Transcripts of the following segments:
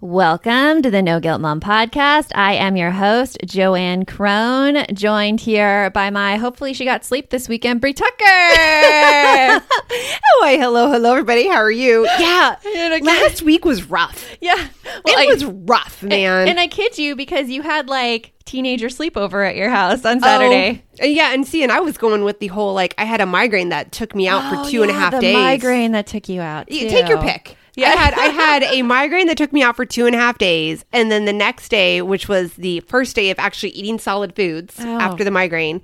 Welcome to the No Guilt Mom podcast. I am your host, Joanne Crone, joined here by my hopefully she got sleep this weekend, Brie Tucker. Oh, hi, hello, hello, everybody. How are you? Yeah, last week was rough. yeah. it I- was rough, man. And I kid you because you had like teenager sleepover at your house on Saturday. Oh, yeah, and see, and I was going with the whole like I had a migraine that took me out Oh, for two and a half the days. migraine that took you out. You. Take your pick. Yeah. I had I had a migraine that took me out for two and a half days, and then the next day, which was the first day of actually eating solid foods Oh. after the migraine,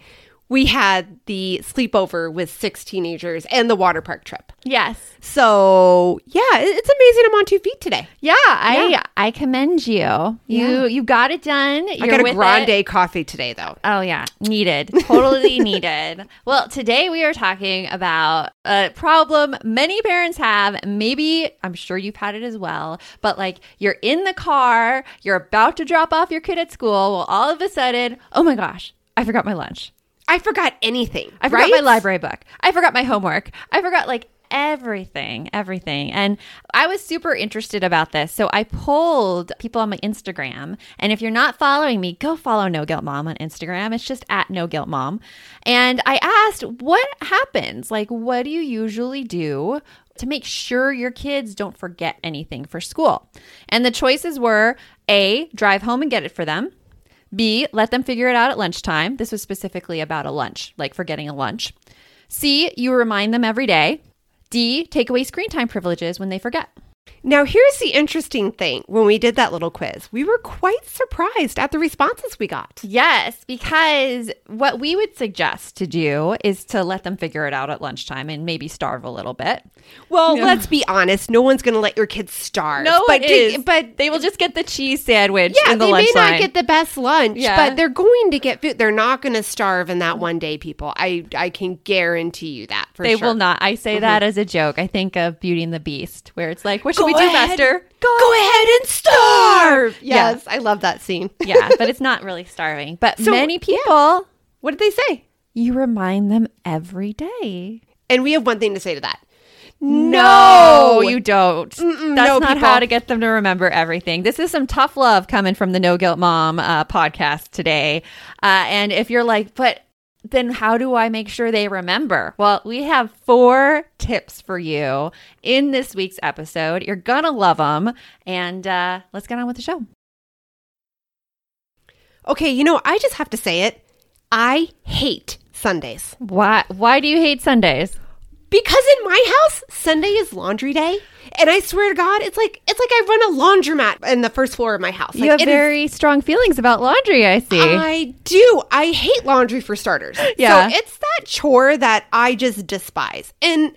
we had the sleepover with six teenagers and the water park trip. Yes. So yeah, it's amazing I'm on two feet today. Yeah, I Yeah. I commend you. You Yeah. you got it done. I You're got a grande it. coffee today though. Oh yeah, needed. Totally needed. Well, today we are talking about a problem many parents have. Maybe I'm sure you've had it as well, but like you're in the car, you're about to drop off your kid at school, well all of a sudden, oh my gosh, I forgot my lunch. I forgot anything. I forgot right? my library book. I forgot my homework. I forgot like everything, everything. And I was super interested about this. So I pulled people on my Instagram. And if you're not following me, go follow No Guilt Mom on Instagram. It's just at No Guilt Mom. And I asked, what happens? Like, what do you usually do? To make sure your kids don't forget anything for school. And the choices were A, drive home and get it for them. B, let them figure it out at lunchtime. This was specifically about a lunch, like forgetting a lunch. C, you remind them every day. D, take away screen time privileges when they forget. Now, here's the interesting thing. When we did that little quiz, we were quite surprised at the responses we got. Yes, because what we would suggest to do is to let them figure it out at lunchtime and maybe starve a little bit. Well, let's be honest. No one's going to let your kids starve. No, but but They will just get the cheese sandwich yeah, in the they may not line. get the best lunch, Yeah. but they're going to get food. They're not going to starve in that one day. People, I I can guarantee you that for sure. they sure. will not. I say mm-hmm. that as a joke. I think of Beauty and the Beast, where it's like, "What should Go we do, ahead. Master?" Go ahead and starve. Yeah. Yes, I love that scene. yeah, but it's not really starving. But So, many people, What did they say? you remind them every day. And we have one thing to say to that. No, you don't. That's no, not people. how to get them to remember everything. This is some tough love coming from the No Guilt Mom uh, podcast today. Uh, and if you're like, but then how do I make sure they remember? Well, we have four tips for you in this week's episode. You're gonna love them. And uh, let's get on with the show. Okay, you know, I just have to say it. I hate Sundays. Why? Why do you hate Sundays? Because in my house, Sunday is laundry day. And I swear to God, it's like it's like I run a laundromat in the first floor of my house. You have it is- very strong feelings about laundry, I see. I do. I hate laundry for starters. Yeah. So it's that chore that I just despise. And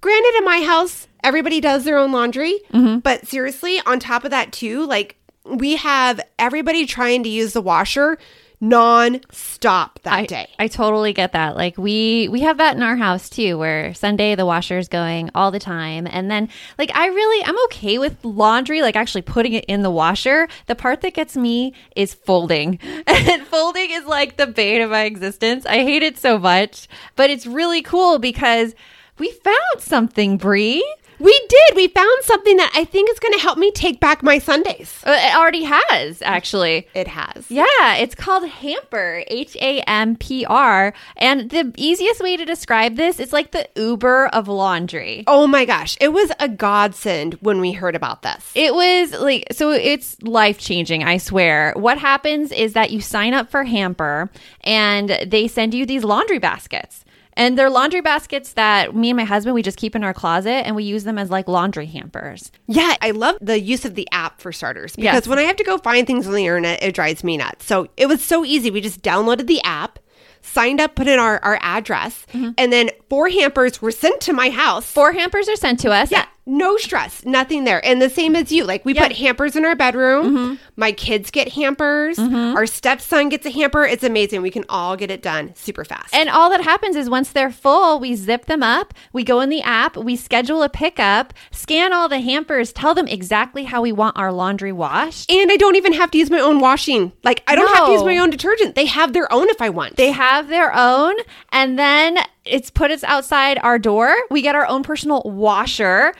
granted, in my house, everybody does their own laundry. Mm-hmm. But seriously, on top of that, too, like we have everybody trying to use the washer non-stop that I, day. I totally get that. Like we we have that in our house too, where Sunday the washer is going all the time, and then like I really I'm okay with laundry, like actually putting it in the washer. The part that gets me is folding, and folding is like the bane of my existence. I hate it so much, but it's really cool because we found something, Brie. We did. We found something that I think is going to help me take back my Sundays. Uh, It already has actually. It has. Yeah, it's called Hampr, H A M P R. And the easiest way to describe this is like the Uber of laundry. Oh my gosh. It was a godsend when we heard about this. It was like, so it's life changing, I swear. What happens is that you sign up for Hampr and they send you these laundry baskets. And they're laundry baskets that me and my husband, we just keep in our closet and we use them as like laundry hampers. Yeah, I love the use of the app for starters because Yes. when I have to go find things on the internet, it drives me nuts. So it was so easy. We just downloaded the app, signed up, put in our, our address, mm-hmm. and then four hampers were sent to my house. Four hampers are sent to us. yeah, no stress, nothing there. And the same as you. Like we Yeah. put hampers in our bedroom. Mm-hmm. My kids get hampers. Mm-hmm. Our stepson gets a hamper. It's amazing. We can all get it done super fast. And all that happens is once they're full, we zip them up, we go in the app, we schedule a pickup, scan all the hampers, tell them exactly how we want our laundry washed. And I don't even have to use my own washing. Like I don't have to use my own detergent. They have their own if I want. They have their own, and then it's put us outside our door. We get our own personal washer,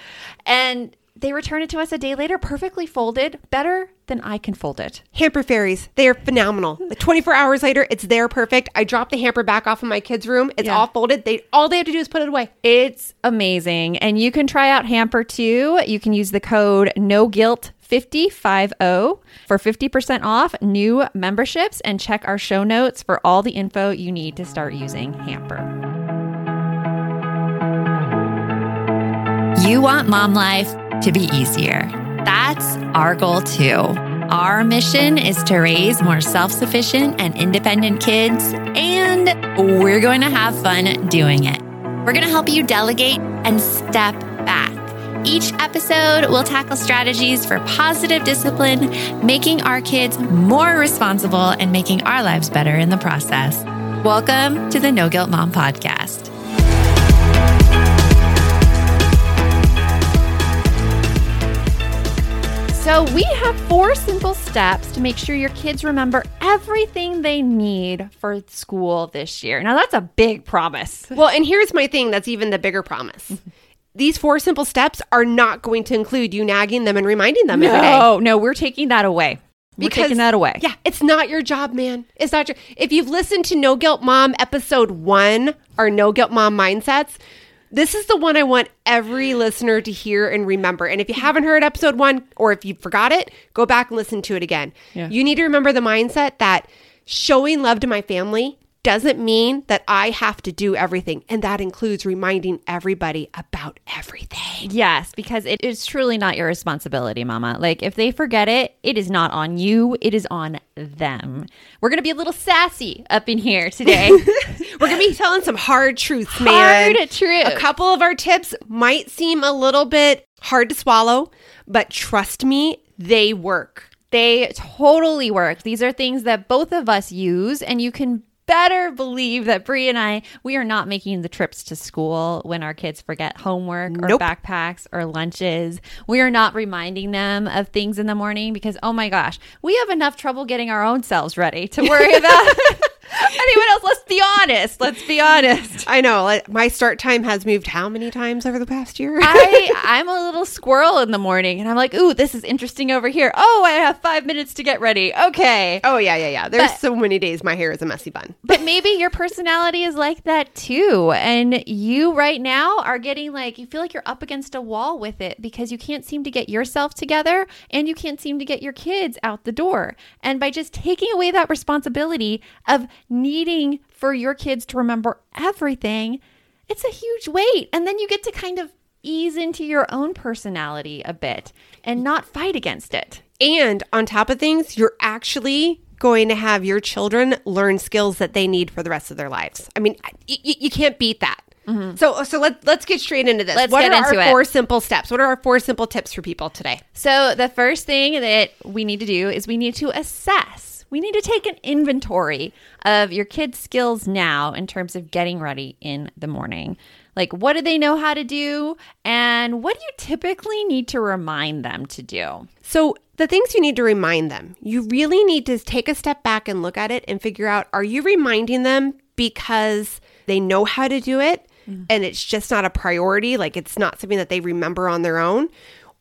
and they return it to us a day later, perfectly folded, better than I can fold it. Hamper fairies, they are phenomenal. Like 24 hours later, it's there perfect. I drop the hamper back off in my kids' room. It's Yeah. all folded. They all they have to do is put it away. It's amazing. And you can try out Hampr too. You can use the code no guilt 5050 for 50% off new memberships and check our show notes for all the info you need to start using Hampr. You want mom life to be easier. That's our goal too. Our mission is to raise more self sufficient and independent kids, and we're going to have fun doing it. We're going to help you delegate and step back. Each episode we'll tackle strategies for positive discipline, making our kids more responsible and making our lives better in the process. Welcome to the No Guilt Mom Podcast. So, we have four simple steps to make sure your kids remember everything they need for school this year. Now, that's a big promise. Well, and here's my thing that's even the bigger promise. These four simple steps are not going to include you nagging them and reminding them every day. No, no, we're taking that away. We're taking that away. Yeah, it's not your job, man. It's not your. If you've listened to No Guilt Mom episode one, our No Guilt Mom mindsets, this is the one I want every listener to hear and remember. And if you haven't heard episode one, or if you forgot it, go back and listen to it again. Yeah. You need to remember the mindset that showing love to my family doesn't mean that I have to do everything. And that includes reminding everybody about everything. Yes, because it is truly not your responsibility, mama. Like, if they forget it, it is not on you, it is on them. We're going to be a little sassy up in here today. We're going to be telling some hard truths, man. Hard truth. A couple of our tips might seem a little bit hard to swallow, but trust me, they work. they totally work. These are things that both of us use, and you can better believe that Brie and I, we are not making the trips to school when our kids forget homework or Nope. backpacks or lunches. We are not reminding them of things in the morning because, oh my gosh, we have enough trouble getting our own selves ready to worry about anyone else. Let's be honest. Let's be honest. I know like, my start time has moved how many times over the past year? I I'm a little squirrel in the morning and I'm like, ooh, this is interesting over here. Oh, I have five minutes to get ready. Okay. oh, yeah, yeah, yeah. There's But- so many days my hair is a messy bun. But maybe your personality is like that too. And you right now are getting like, you feel like you're up against a wall with it because you can't seem to get yourself together and you can't seem to get your kids out the door. And by just taking away that responsibility of needing for your kids to remember everything, it's a huge weight. And then you get to kind of ease into your own personality a bit and not fight against it. And on top of things, you're actually going to have your children learn skills that they need for the rest of their lives. I mean, y- y- you can't beat that. Mm-hmm. So, so let, let's get straight into this. Let's what get are into our it. four simple steps? What are our four simple tips for people today? So, the first thing that we need to do is we need to assess. We need to take an inventory of your kids' skills now in terms of getting ready in the morning. Like, what do they know how to do? And what do you typically need to remind them to do? So, the things you need to remind them, you really need to take a step back and look at it and figure out are you reminding them because they know how to do it mm. and it's just not a priority, like it's not something that they remember on their own?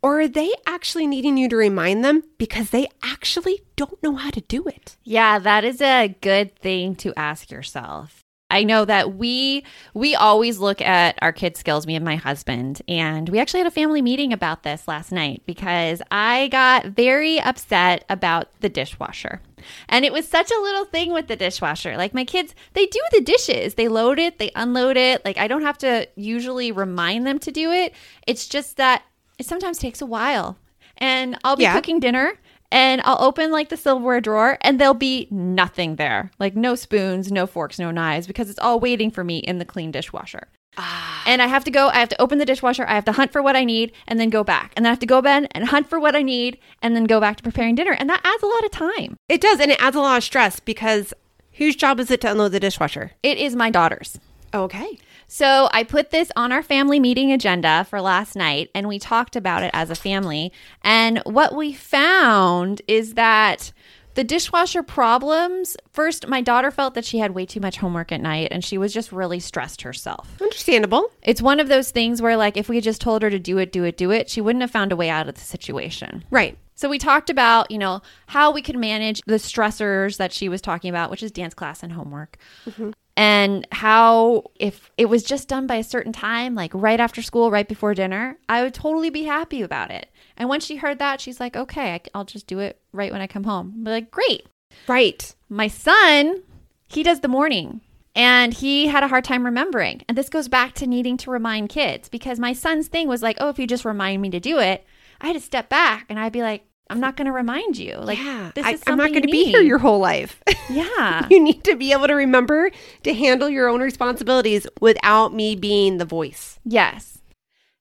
Or are they actually needing you to remind them because they actually don't know how to do it? Yeah, that is a good thing to ask yourself. I know that we we always look at our kids' skills, me and my husband, and we actually had a family meeting about this last night because I got very upset about the dishwasher. And it was such a little thing with the dishwasher. Like my kids, they do the dishes. They load it, they unload it. Like I don't have to usually remind them to do it. It's just that it sometimes takes a while. And I'll be Yeah. cooking dinner and I'll open like the silverware drawer and there'll be nothing there. Like no spoons, no forks, no knives because it's all waiting for me in the clean dishwasher. Ah. And I have to go, I have to open the dishwasher, I have to hunt for what I need and then go back. And then I have to go bed and hunt for what I need and then go back to preparing dinner. And that adds a lot of time. It does, and it adds a lot of stress because whose job is it to unload the dishwasher? It is my daughter's. Okay. So I put this on our family meeting agenda for last night and we talked about it as a family. And what we found is that the dishwasher problems first, my daughter felt that she had way too much homework at night and she was just really stressed herself. Understandable. It's one of those things where, like, if we had just told her to do it, do it, do it, she wouldn't have found a way out of the situation. Right. So we talked about, you know, how we could manage the stressors that she was talking about, which is dance class and homework. Mm-hmm. And how if it was just done by a certain time, like right after school, right before dinner, I would totally be happy about it. And when she heard that, she's like, "Okay, I'll just do it right when I come home." I'm like, "Great." Right. My son, he does the morning and he had a hard time remembering. And this goes back to needing to remind kids because my son's thing was like, oh, if you just remind me to do it, I had to step back and I'd be like, I'm not going to remind you. Like, yeah. this I, is I'm not going to be here your whole life. Yeah. you need to be able to remember to handle your own responsibilities without me being the voice. yes.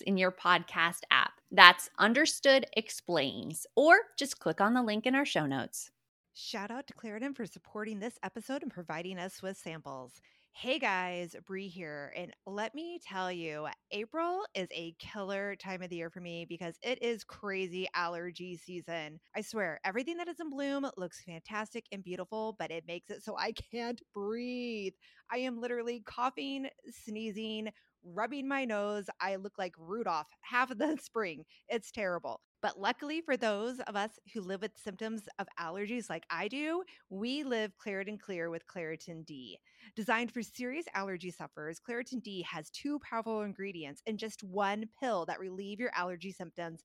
in your podcast app. That's Understood Explains, or just click on the link in our show notes. Shout out to Claritin for supporting this episode and providing us with samples. Hey guys, Brie here, and let me tell you, April is a killer time of the year for me because it is crazy allergy season. I swear, everything that is in bloom looks fantastic and beautiful, but it makes it so I can't breathe. I am literally coughing, sneezing, rubbing my nose. I look like Rudolph half of the spring. It's terrible. But luckily for those of us who live with symptoms of allergies like I do, we live Claritin Clear with Claritin D. Designed for serious allergy sufferers, Claritin D has two powerful ingredients in just one pill that relieve your allergy symptoms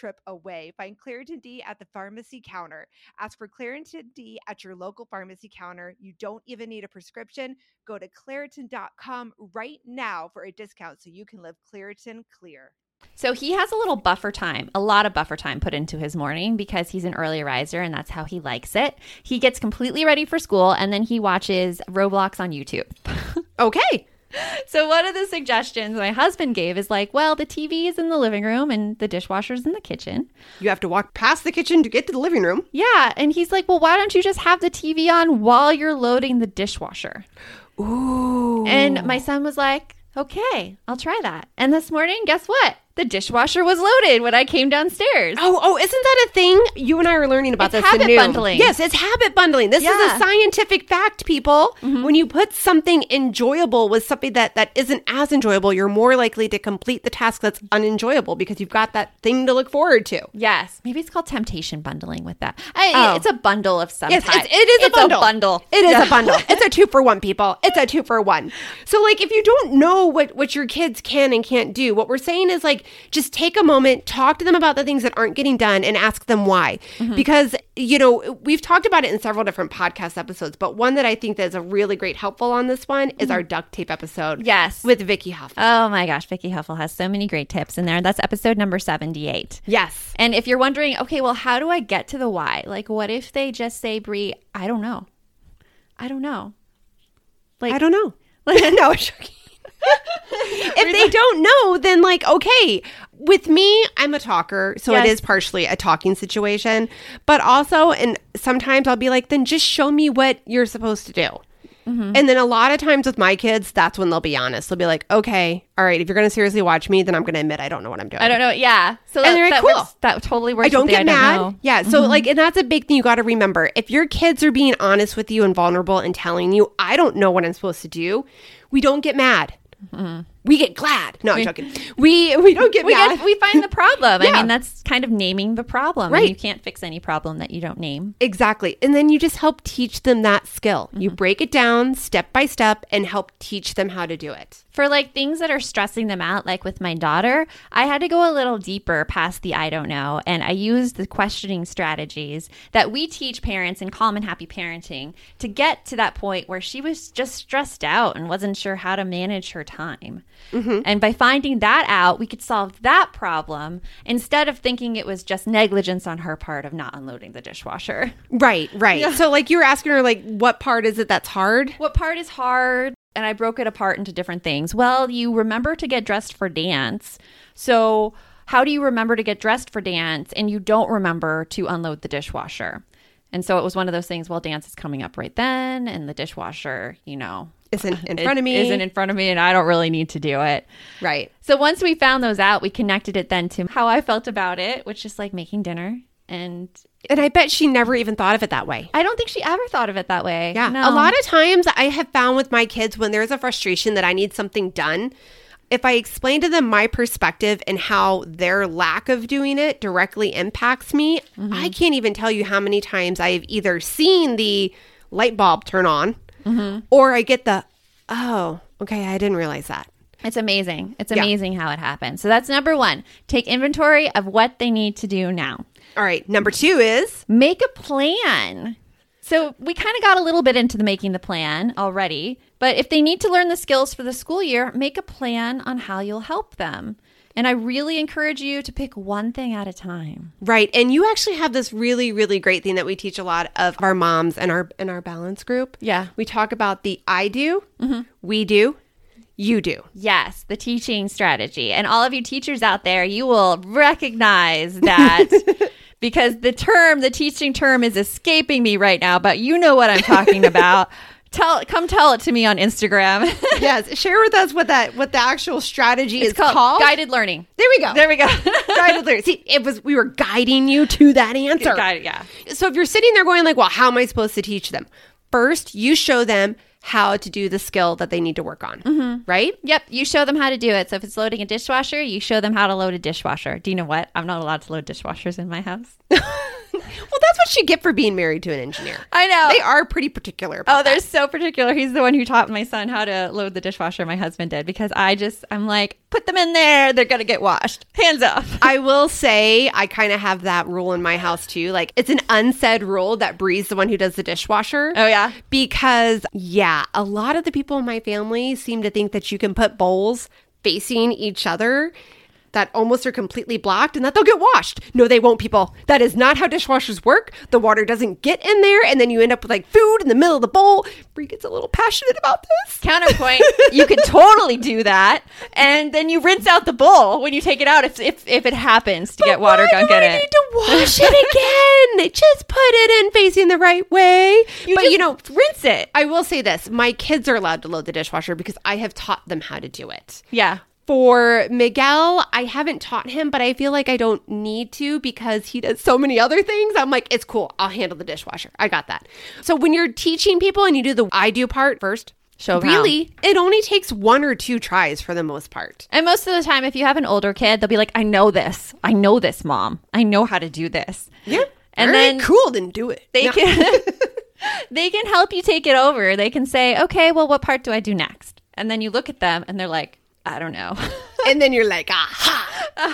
trip away. Find Claritin D at the pharmacy counter. Ask for Claritin D at your local pharmacy counter. You don't even need a prescription. Go to Claritin.com right now for a discount so you can live Claritin Clear. So he has a little buffer time, a lot of buffer time put into his morning because he's an early riser and that's how he likes it. He gets completely ready for school and then he watches Roblox on YouTube. Okay. So one of the suggestions my husband gave is like, well, the TV is in the living room and the dishwasher's in the kitchen. You have to walk past the kitchen to get to the living room. Yeah, and he's like, well, why don't you just have the TV on while you're loading the dishwasher? Ooh. And my son was like, okay, I'll try that. And this morning, guess what? The dishwasher was loaded when I came downstairs. Oh, oh, isn't that a thing? You and I are learning about It's this. habit bundling. Yes, it's habit bundling. This is Yeah. Mm-hmm. a scientific fact, people. When you put something enjoyable with something that, that isn't as enjoyable, you're more likely to complete the task that's unenjoyable because you've got that thing to look forward to. Yes, maybe it's called temptation bundling with that. I, Oh. It's a bundle of some Yes, type. it's, it is a It's bundle. bundle. It is Yeah. a bundle. It's a two for one, people. It's a two for one. So, like, if you don't know what what your kids can and can't do, what we're saying is like, just take a moment, talk to them about the things that aren't getting done, and ask them why. Mm-hmm. Because you know we've talked about it in several different podcast episodes, but one that I think that is a really great helpful on this one is our duct tape episode. Mm-hmm. Yes. with Vicki Huff. Oh my gosh, Vicki Hoefle has so many great tips in there. That's episode number 78. yes. And if you're wondering, okay, well, how do I get to the why? Like, what if they just say, Brie, I don't know. I don't know. Like, I don't know. no, I'm joking. If they don't know, then like, okay. With me, I'm a talker, so it Yes. is partially a talking situation. But also, and sometimes I'll be like, then just show me what you're supposed to do. Mm-hmm. And then a lot of times with my kids, that's when they'll be honest. They'll be like, okay, all right, if you're going to seriously watch me, then I'm going to admit I don't know what I'm doing. I don't know. Yeah. So And they're like, that cool. works- that totally works. I don't get mad. know. Mm-hmm. Yeah. So, like, and that's a big thing you got to remember. If your kids are being honest with you and vulnerable and telling you, I don't know what I'm supposed to do, we don't get mad. We get glad. No, I'm joking. We we don't get Mm-hmm. We, mad. get, we find the problem. I mean, that's kind of naming the problem. Right. And you can't fix any problem that you don't name. exactly. And then you just help teach them that skill. You Mm-hmm. break it down step by step and help teach them how to do it. For like things that are stressing them out, like with my daughter, I had to go a little deeper past the I don't know. And I used the questioning strategies that we teach parents in calm and happy parenting to get to that point where she was just stressed out and wasn't sure how to manage her time. Mm-hmm. And by finding that out, we could solve that problem instead of thinking it was just negligence on her part of not unloading the dishwasher. Right, right. So like you were asking her like what part is it that's hard? What part is hard? And I broke it apart into different things. Well, you remember to get dressed for dance. So, how do you remember to get dressed for dance and you don't remember to unload the dishwasher? And so it was one of those things, well, dance is coming up right then, and the dishwasher, you know, Isn't in front of me. Isn't in front of me, and I don't really need to do it. right. So once we found those out, we connected it then to how I felt about it, which is like making dinner. And And I bet she never even thought of it that way. I don't think she ever thought of it that way. Yeah. No. A lot of times I have found with my kids when there's a frustration that I need something done, if I explain to them my perspective and how their lack of doing it directly impacts me, Mm-hmm. I can't even tell you how many times I've either seen the light bulb turn on Mm-hmm. or I get the, oh, okay, I didn't realize that. It's amazing. It's Yeah. amazing how it happens. So that's number one. Take inventory of what they need to do now. All right. Number two is Make a plan. So we kind of got a little bit into the making the plan already, but if they need to learn the skills for the school year, make a plan on how you'll help them. And I really encourage you to pick one thing at a time. Right. And you actually have this really, really great thing that we teach a lot of our moms and our in our balance group. Yeah. We talk about the I do, mm-hmm. we do, you do. Yes, the teaching strategy. And all of you teachers out there, you will recognize that because the term, the teaching term is escaping me right now, but you know what I'm talking about. Tell come tell it to me on Instagram. yes, share with us what that what the actual strategy it's is called, called. guided learning. There we go. There we go. guided learning. See, it was we were guiding you to that answer. Guided, yeah. So if you're sitting there going like, well, how am I supposed to teach them? First, you show them how to do the skill that they need to work on, Mm-hmm. right? Yep, you show them how to do it. So if it's loading a dishwasher, you show them how to load a dishwasher. Do you know what? I'm not allowed to load dishwashers in my house. Well, that's what you get for being married to an engineer. I know. They are pretty particular. Oh, they're so particular. He's the one who taught my son how to load the dishwasher. My husband did because I just I'm like, put them in there. They're gonna get washed. Hands off. I will say I kind of have that rule in my house too. Like it's an unsaid rule that Brie's the one who does the dishwasher. Oh yeah. Because yeah, a lot of the people in my family seem to think that you can put bowls facing each other that almost are completely blocked and that they'll get washed. No, they won't, people. That is not how dishwashers work. The water doesn't get in there and then you end up with like food in the middle of the bowl. Brie gets a little passionate about this. Counterpoint, you can totally do that, and then you rinse out the bowl when you take it out. If if, if it happens to get water Why gunk do in I it. need to wash it again. Just put it in facing the right way. You but you know, rinse it. I will say this: my kids are allowed to load the dishwasher because I have taught them how to do it. Yeah. For Miguel, I haven't taught him, but I feel like I don't need to because he does so many other things. I'm like, it's cool. I'll handle the dishwasher. I got that. So when you're teaching people and you do the I do part first, Show 'em how. really, it only takes one or two tries for the most part. And most of the time, if you have an older kid, they'll be like, I know this. I know this, mom. I know how to do this. Yeah. And All right, then cool, then do it. They No. can they can help you take it over. They can say, okay, well, what part do I do next? And then you look at them and they're like, I don't know. and then you're like, aha.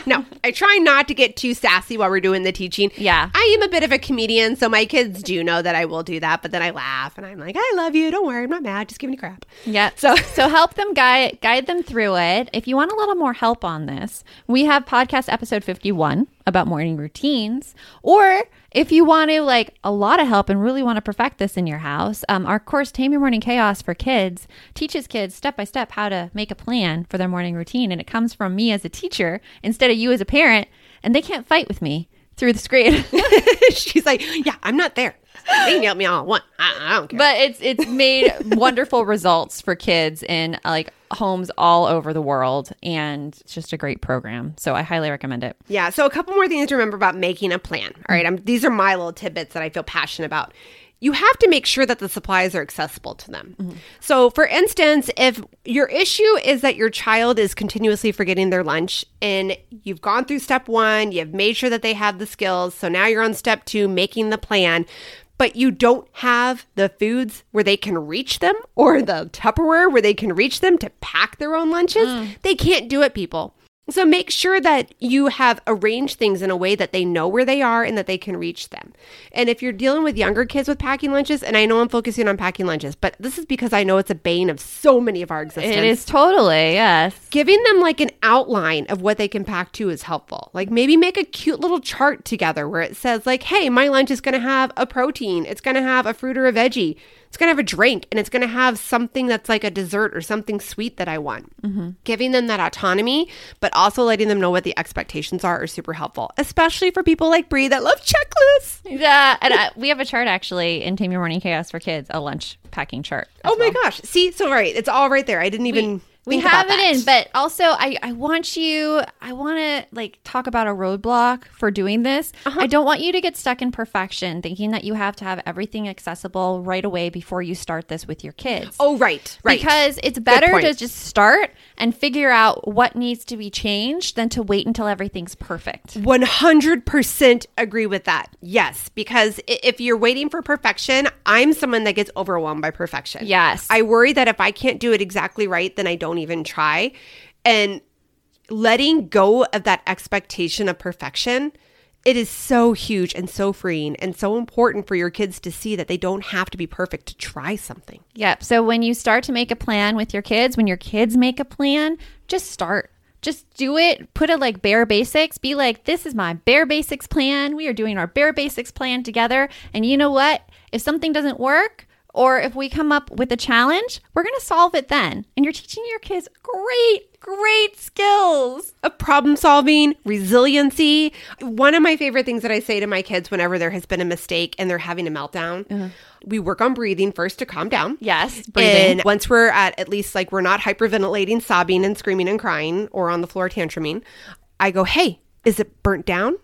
No, I try not to get too sassy while we're doing the teaching. Yeah. I am a bit of a comedian, so my kids do know that I will do that, but then I laugh and I'm like, I love you. Don't worry. I'm not mad. Just giving you crap. Yeah. So- so help them guide guide them through it. If you want a little more help on this, we have podcast episode 51 about morning routines. Or if you want to like a lot of help and really want to perfect this in your house, um, our course Tame Your Morning Chaos for Kids teaches kids step by step how to make a plan for their morning routine. And it comes from me as a teacher instead of you as a parent. And they can't fight with me through the screen. She's like, yeah, I'm not there. They can help me all want. I, I don't care. but it's it's made wonderful results for kids in like homes all over the world and it's just a great program so i highly recommend it Yeah. So a couple more things to remember about making a plan. All right. Mm. I'm, these are my little tidbits that I feel passionate about. You have to make sure that the supplies are accessible to them. So, for instance, if your issue is that your child is continuously forgetting their lunch and you've gone through step one, you've made sure that they have the skills. So now you're on step two, making the plan, but you don't have the foods where they can reach them or the Tupperware where they can reach them to pack their own lunches, mm. they can't do it, people. So make sure that you have arranged things in a way that they know where they are and that they can reach them. And if you're dealing with younger kids with packing lunches, and I know I'm focusing on packing lunches, but this is because I know it's a bane of so many of our existence. it is totally yes Giving them like an outline of what they can pack to is helpful. Like maybe make a cute little chart together where it says like, "Hey, my lunch is going to have a protein, it's going to have a fruit or a veggie, it's going to have a drink, and it's going to have something that's like a dessert or something sweet that I want." Giving them that autonomy, but also letting them know what the expectations are are super helpful, especially for people like Brie that love checklists. yeah and uh, we have a chart actually in tame your morning chaos for kids a lunch packing chart Oh my well. gosh! See, so right, it's all right there. I didn't even. we think have it in but also i i want you i want to like talk about a roadblock for doing this Uh-huh. i don't want you to get stuck in perfection thinking that you have to have everything accessible right away before you start this with your kids Oh right, right. Because it's better to just start and figure out what needs to be changed than to wait until everything's perfect. 100% agree with that. Yes, because if you're waiting for perfection, I'm someone that gets overwhelmed by perfection. Yes. I worry that if I can't do it exactly right, then I don't even try. And letting go of that expectation of perfection, it is so huge and so freeing and so important for your kids to see that they don't have to be perfect to try something. Yep. So when you start to make a plan with your kids, when your kids make a plan, just start. Just do it. Put it like bare basics. Be like, this is my bare basics plan. We are doing our bare basics plan together. And you know what? If something doesn't work, or if we come up with a challenge, we're going to solve it then. And you're teaching your kids great, great skills. of problem solving, resiliency. One of my favorite things that I say to my kids whenever there has been a mistake and they're having a meltdown, uh-huh. we work on breathing first to calm down. Yes, breathing. And once we're at at least like we're not hyperventilating, sobbing and screaming and crying or on the floor tantruming, I go, "Hey, is it burnt down?"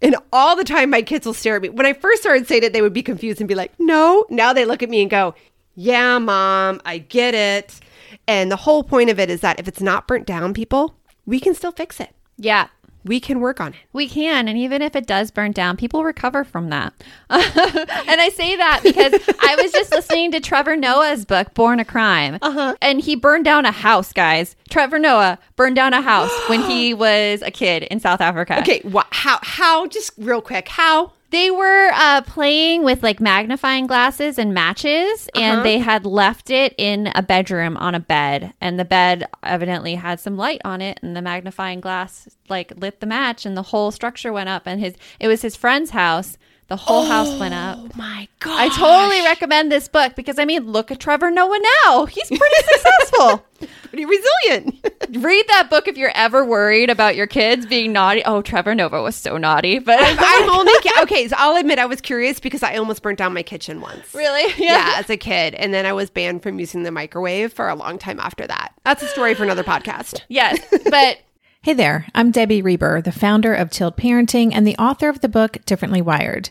And all the time my kids will stare at me. When I first started saying it, they would be confused and be like, "No." Now they look at me and go, "Yeah, mom, I get it." And the whole point of it is that if it's not burnt down, people, we can still fix it. Yeah. We can work on it. We can. And even if it does burn down, people recover from that. and I say that because I was just listening to Trevor Noah's book, Born a Crime. Uh-huh. And he burned down a house, guys. Trevor Noah burned down a house when he was a kid in South Africa. Okay, wha how how just real quick, how? They were uh, playing with like magnifying glasses and matches, and they had left it in a bedroom on a bed. And the bed evidently had some light on it, and the magnifying glass like lit the match, and the whole structure went up. And his it was his friend's house. The whole house went up. Oh my god. I totally recommend this book because I mean, look at Trevor Noah now. He's pretty successful. pretty resilient. Read that book if you're ever worried about your kids being naughty. Oh, Trevor Noah was so naughty, but I'm only okay, so I'll admit I was curious because I almost burnt down my kitchen once. really, Yeah, as a kid, and then I was banned from using the microwave for a long time after that. That's a story for another podcast. yes, but Hey there, I'm Debbie Reber, the founder of Tilt Parenting and the author of the book Differently Wired.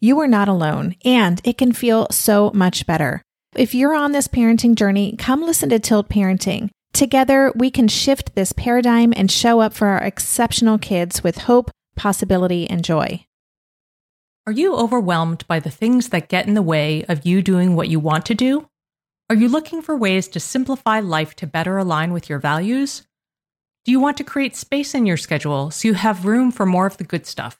you are not alone, and it can feel so much better. If you're on this parenting journey, come listen to Tilt Parenting. Together, we can shift this paradigm and show up for our exceptional kids with hope, possibility, and joy. Are you overwhelmed by the things that get in the way of you doing what you want to do? Are you looking for ways to simplify life to better align with your values? Do you want to create space in your schedule so you have room for more of the good stuff?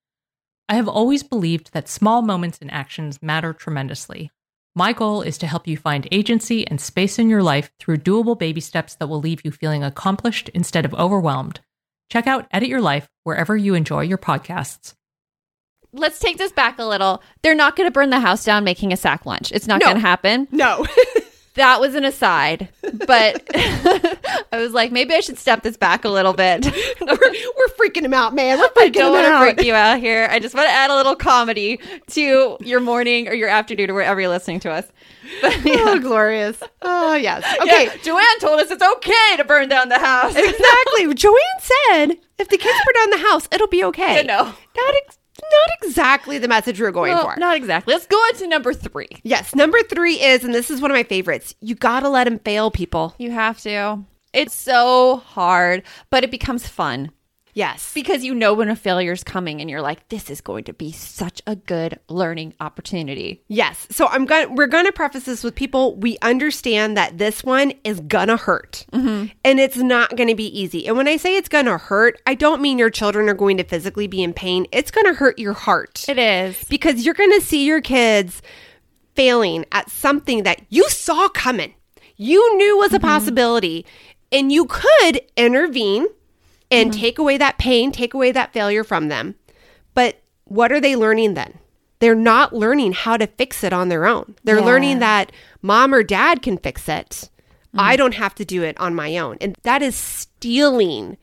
I have always believed that small moments and actions matter tremendously. My goal is to help you find agency and space in your life through doable baby steps that will leave you feeling accomplished instead of overwhelmed. Check out Edit Your Life wherever you enjoy your podcasts. let's take this back a little. They're not going to burn the house down making a sack lunch. It's not No. going to happen. No. That was an aside, but I was like, maybe I should step this back a little bit. we're, we're freaking him out, man. We're I freaking don't him want to out. freak you out here. I just want to add a little comedy to your morning or your afternoon or wherever you're listening to us. But, Oh, glorious. Oh, yes. Okay. Yeah, Joanne told us it's okay to burn down the house. exactly. Joanne said if the kids burn down the house, it'll be okay. I know. Not, ex- not exactly the message we're going Well, for. not exactly. Let's go on to number three. Yes. Number three is, and this is one of my favorites, you got to let them fail, people. You have to. It's so hard, but it becomes fun. Yes. because you know when a failure is coming and you're like this is going to be such a good learning opportunity Yes. So I'm going we're going to preface this with people we understand that this one is going to hurt. Mm-hmm. And it's not going to be easy. And when I say it's going to hurt, I don't mean your children are going to physically be in pain. It's going to hurt your heart. it is because you're going to see your kids failing at something that you saw coming. You knew was a mm-hmm. possibility and you could intervene and mm-hmm. take away that pain, take away that failure from them. But what are they learning then? they're not learning how to fix it on their own. They're Yeah. learning that mom or dad can fix it. I mm-hmm. don't have to do it on my own. And that is stealing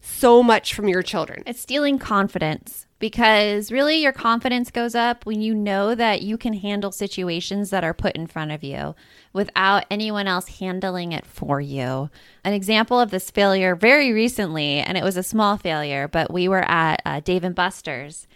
so much from your children. It's stealing confidence because really your confidence goes up when you know that you can handle situations that are put in front of you without anyone else handling it for you. An example of this failure very recently, and it was a small failure, but we were at uh, Dave and Buster's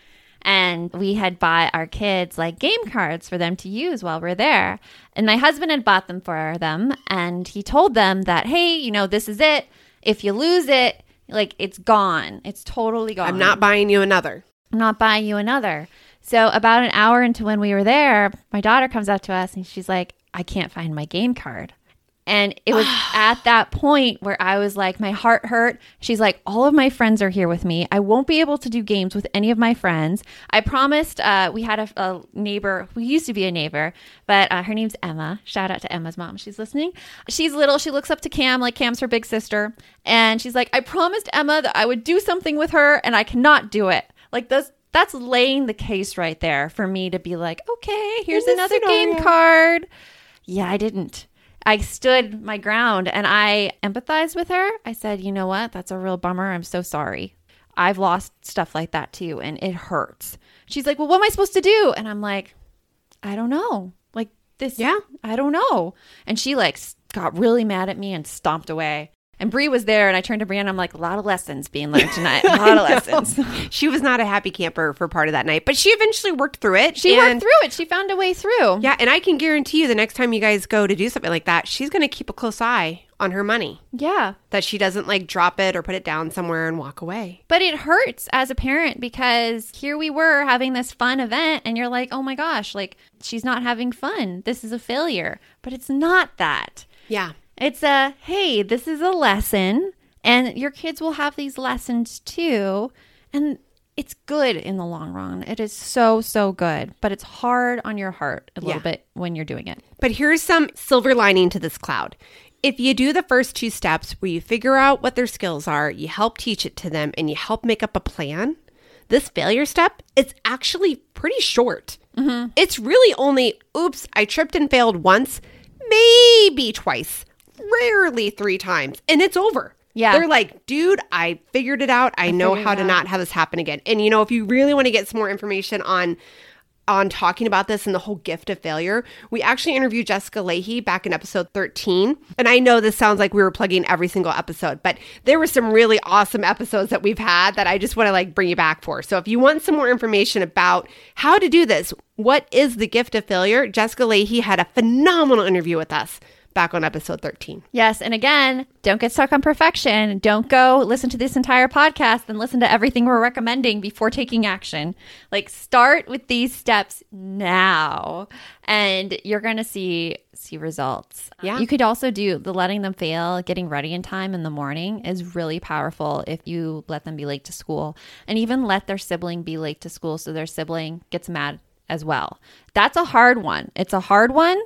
and we had bought our kids like game cards for them to use while we're there. And my husband had bought them for them and he told them that, hey, you know, this is it. If you lose it, like it's gone. It's totally gone. I'm not buying you another. I'm not buying you another. So about an hour into when we were there, my daughter comes up to us and she's like, I can't find my game card. And it was at that point where I was like, my heart hurt. She's like, all of my friends are here with me. I won't be able to do games with any of my friends. I promised, uh, we had a, a neighbor who used to be a neighbor, but uh, her name's Emma. Shout out to Emma's mom. She's listening. She's little. She looks up to Cam like Cam's her big sister. And she's like, I promised Emma that I would do something with her and I cannot do it. Like those that's laying the case right there for me to be like, okay, here's another game card. Yeah, I didn't. I stood my ground and I empathized with her. I said, you know what? That's a real bummer. I'm so sorry. I've lost stuff like that too, and it hurts. She's like, well, what am I supposed to do? And I'm like, I don't know. Like this, Yeah. I don't know. And she like got really mad at me and stomped away. And Brie was there, and I turned to and I'm like, a lot of lessons being learned tonight. A lot of lessons. She was not a happy camper for part of that night, but she eventually worked through it. She and- worked through it. She found a way through. Yeah, and I can guarantee you the next time you guys go to do something like that, she's going to keep a close eye on her money. Yeah. That she doesn't like drop it or put it down somewhere and walk away. But it hurts as a parent because here we were having this fun event, and you're like, oh my gosh, like she's not having fun. This is a failure. But it's not that. Yeah. It's a, hey, this is a lesson, and your kids will have these lessons too. And it's good in the long run. It is so, so good. But it's hard on your heart a little Yeah. bit when you're doing it. But here's some silver lining to this cloud. If you do the first two steps where you figure out what their skills are, you help teach it to them, and you help make up a plan, this failure step is actually pretty short. Mm-hmm. It's really only, oops, I tripped and failed once, maybe twice, rarely three times, and it's over. Yeah. They're like, dude, I figured it out. I, know how to out." not have this happen again. And you know, if you really want to get some more information on on talking about this and the whole gift of failure, we actually interviewed Jessica Lahey back in episode 13. And I know this sounds like we were plugging every single episode, but there were some really awesome episodes that we've had that I just want to like bring you back for. So if you want some more information about how to do this, what is the gift of failure, Jessica Lahey had a phenomenal interview with us back on episode 13. Yes. And again, don't get stuck on perfection. Don't go listen to this entire podcast and listen to everything we're recommending before taking action. Like start with these steps now and you're going to see see results. Yeah. You could also do the letting them fail, getting ready in time in the morning is really powerful if you let them be late to school and even let their sibling be late to school so their sibling gets mad as well. That's a hard one. It's a hard one.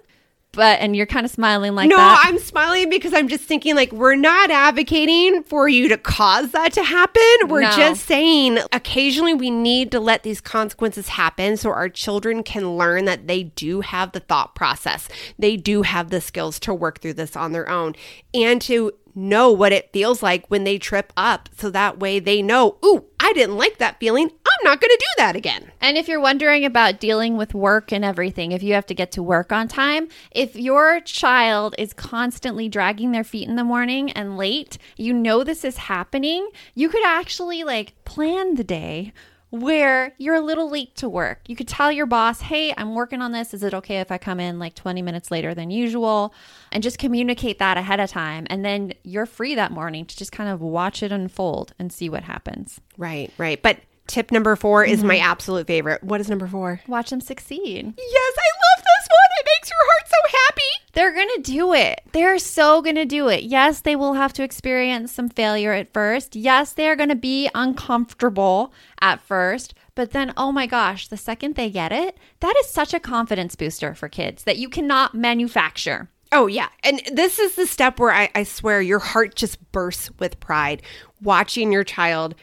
But and you're kind of smiling like no, that. I'm smiling because I'm just thinking like we're not advocating for you to cause that to happen. We're No. just saying occasionally we need to let these consequences happen so our children can learn that they do have the thought process. They do have the skills to work through this on their own and to know what it feels like when they trip up so that way they know, "Ooh, I didn't like that feeling. I'm not going to do that again." And if you're wondering about dealing with work and everything, if you have to get to work on time, if your child is constantly dragging their feet in the morning and late, you know this is happening, you could actually like plan the day where you're a little late to work. You could tell your boss, "Hey, I'm working on this. Is it okay if I come in like 20 minutes later than usual?" And just communicate that ahead of time, and then you're free that morning to just kind of watch it unfold and see what happens. Right, right. But tip number 4 is my mm-hmm. absolute favorite. What is number 4? Watch them succeed. Yes, I love this one. It makes your heart so happy. They're going to do it. They're so going to do it. Yes, they will have to experience some failure at first. Yes, they are going to be uncomfortable at first. But then, oh my gosh, the second they get it, that is such a confidence booster for kids that you cannot manufacture. Oh, yeah. And this is the step where I, I swear your heart just bursts with pride watching your child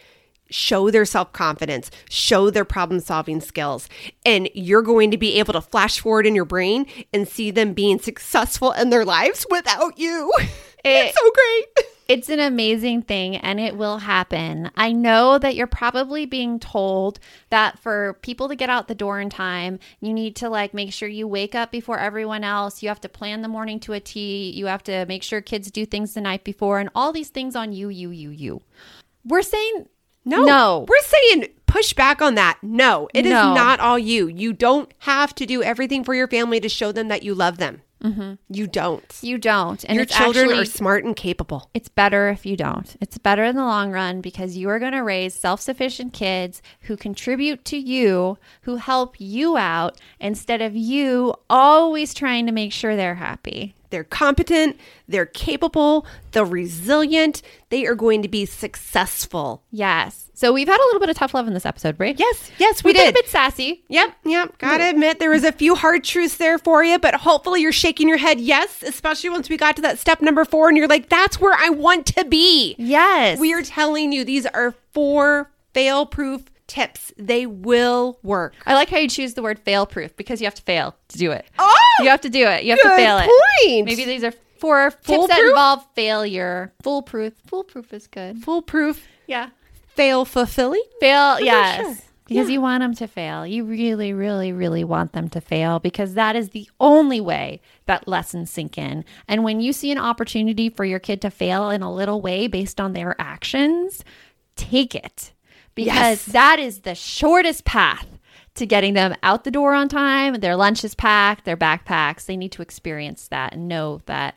show their self confidence, show their problem solving skills. And you're going to be able to flash forward in your brain and see them being successful in their lives without you. it's so great. It's an amazing thing and it will happen. I know that you're probably being told that for people to get out the door in time, you need to like make sure you wake up before everyone else. You have to plan the morning to a T. You have to make sure kids do things the night before and all these things on you, you, you, you. We're saying No. No. We're saying push back on that. No, it is No. not all you. You don't have to do everything for your family to show them that you love them. Mm-hmm. You don't. you don't. And your children actually, are smart and capable. It's better if you don't. It's better in the long run because you are going to raise self sufficient kids who contribute to you, who help you out, instead of you always trying to make sure they're happy. They're competent, they're capable, they're resilient, they are going to be successful. Yes. So we've had a little bit of tough love in this episode, right? Yes, yes, we been did. a bit sassy. Yep, yep. Gotta admit, there was a few hard truths there for you, but hopefully you're shaking your head yes, especially once we got to that step number four and you're like, that's where I want to be. Yes. We are telling you these are four fail proof tips. They will work. I like how you choose the word fail proof because you have to fail to do it. Oh, You have to do it. You have to fail it. point. Maybe these are four tips that involve failure. Foolproof. Foolproof is good. foolproof, Yeah. fail fulfilling. Fail, yes. sure. Because you want them to fail. You really, really, really want them to fail because that is the only way that lessons sink in. And when you see an opportunity for your kid to fail in a little way based on their actions, take it because Yes. that is the shortest path to getting them out the door on time. Their lunch is packed, their backpacks. They need to experience that and know that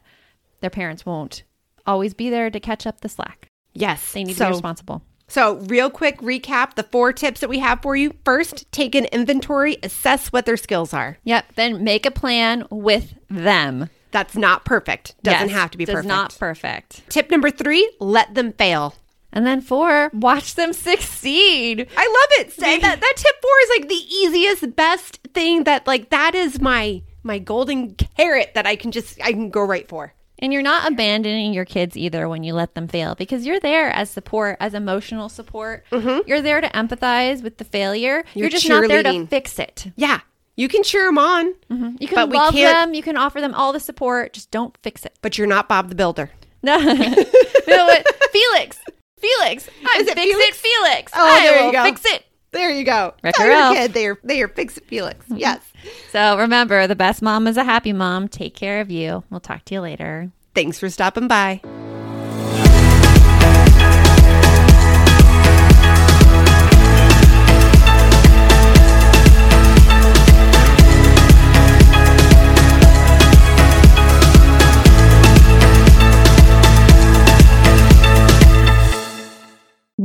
their parents won't always be there to catch up the slack. Yes, They need to be responsible. So, real quick recap the four tips that we have for you. First, take an inventory, assess what their skills are. Yep. Then make a plan with them. That's not perfect. Doesn't Yes, have to be does perfect. not perfect. Tip number three, let them fail. And then four, watch them succeed. I love it. Say that that tip four is like the easiest, best thing that like that is my my golden carrot that I can just I can go right for. And you're not abandoning your kids either when you let them fail because you're there as support, as emotional support. Mm-hmm. You're there to empathize with the failure. You're, You're just not there to fix it. Yeah. You can cheer them on, mm-hmm. You can But love them. You can offer them all the support. Just don't fix it. but you're not Bob the Builder. No, no what? Felix. Felix. I'm Is it fix Felix? it, Felix. Oh, I there you go. Fix it. There you go. Wreck Tell your kid they are they are fix it Felix. Mm-hmm. Yes. So remember, the best mom is a happy mom. Take care of you. We'll talk to you later. Thanks for stopping by.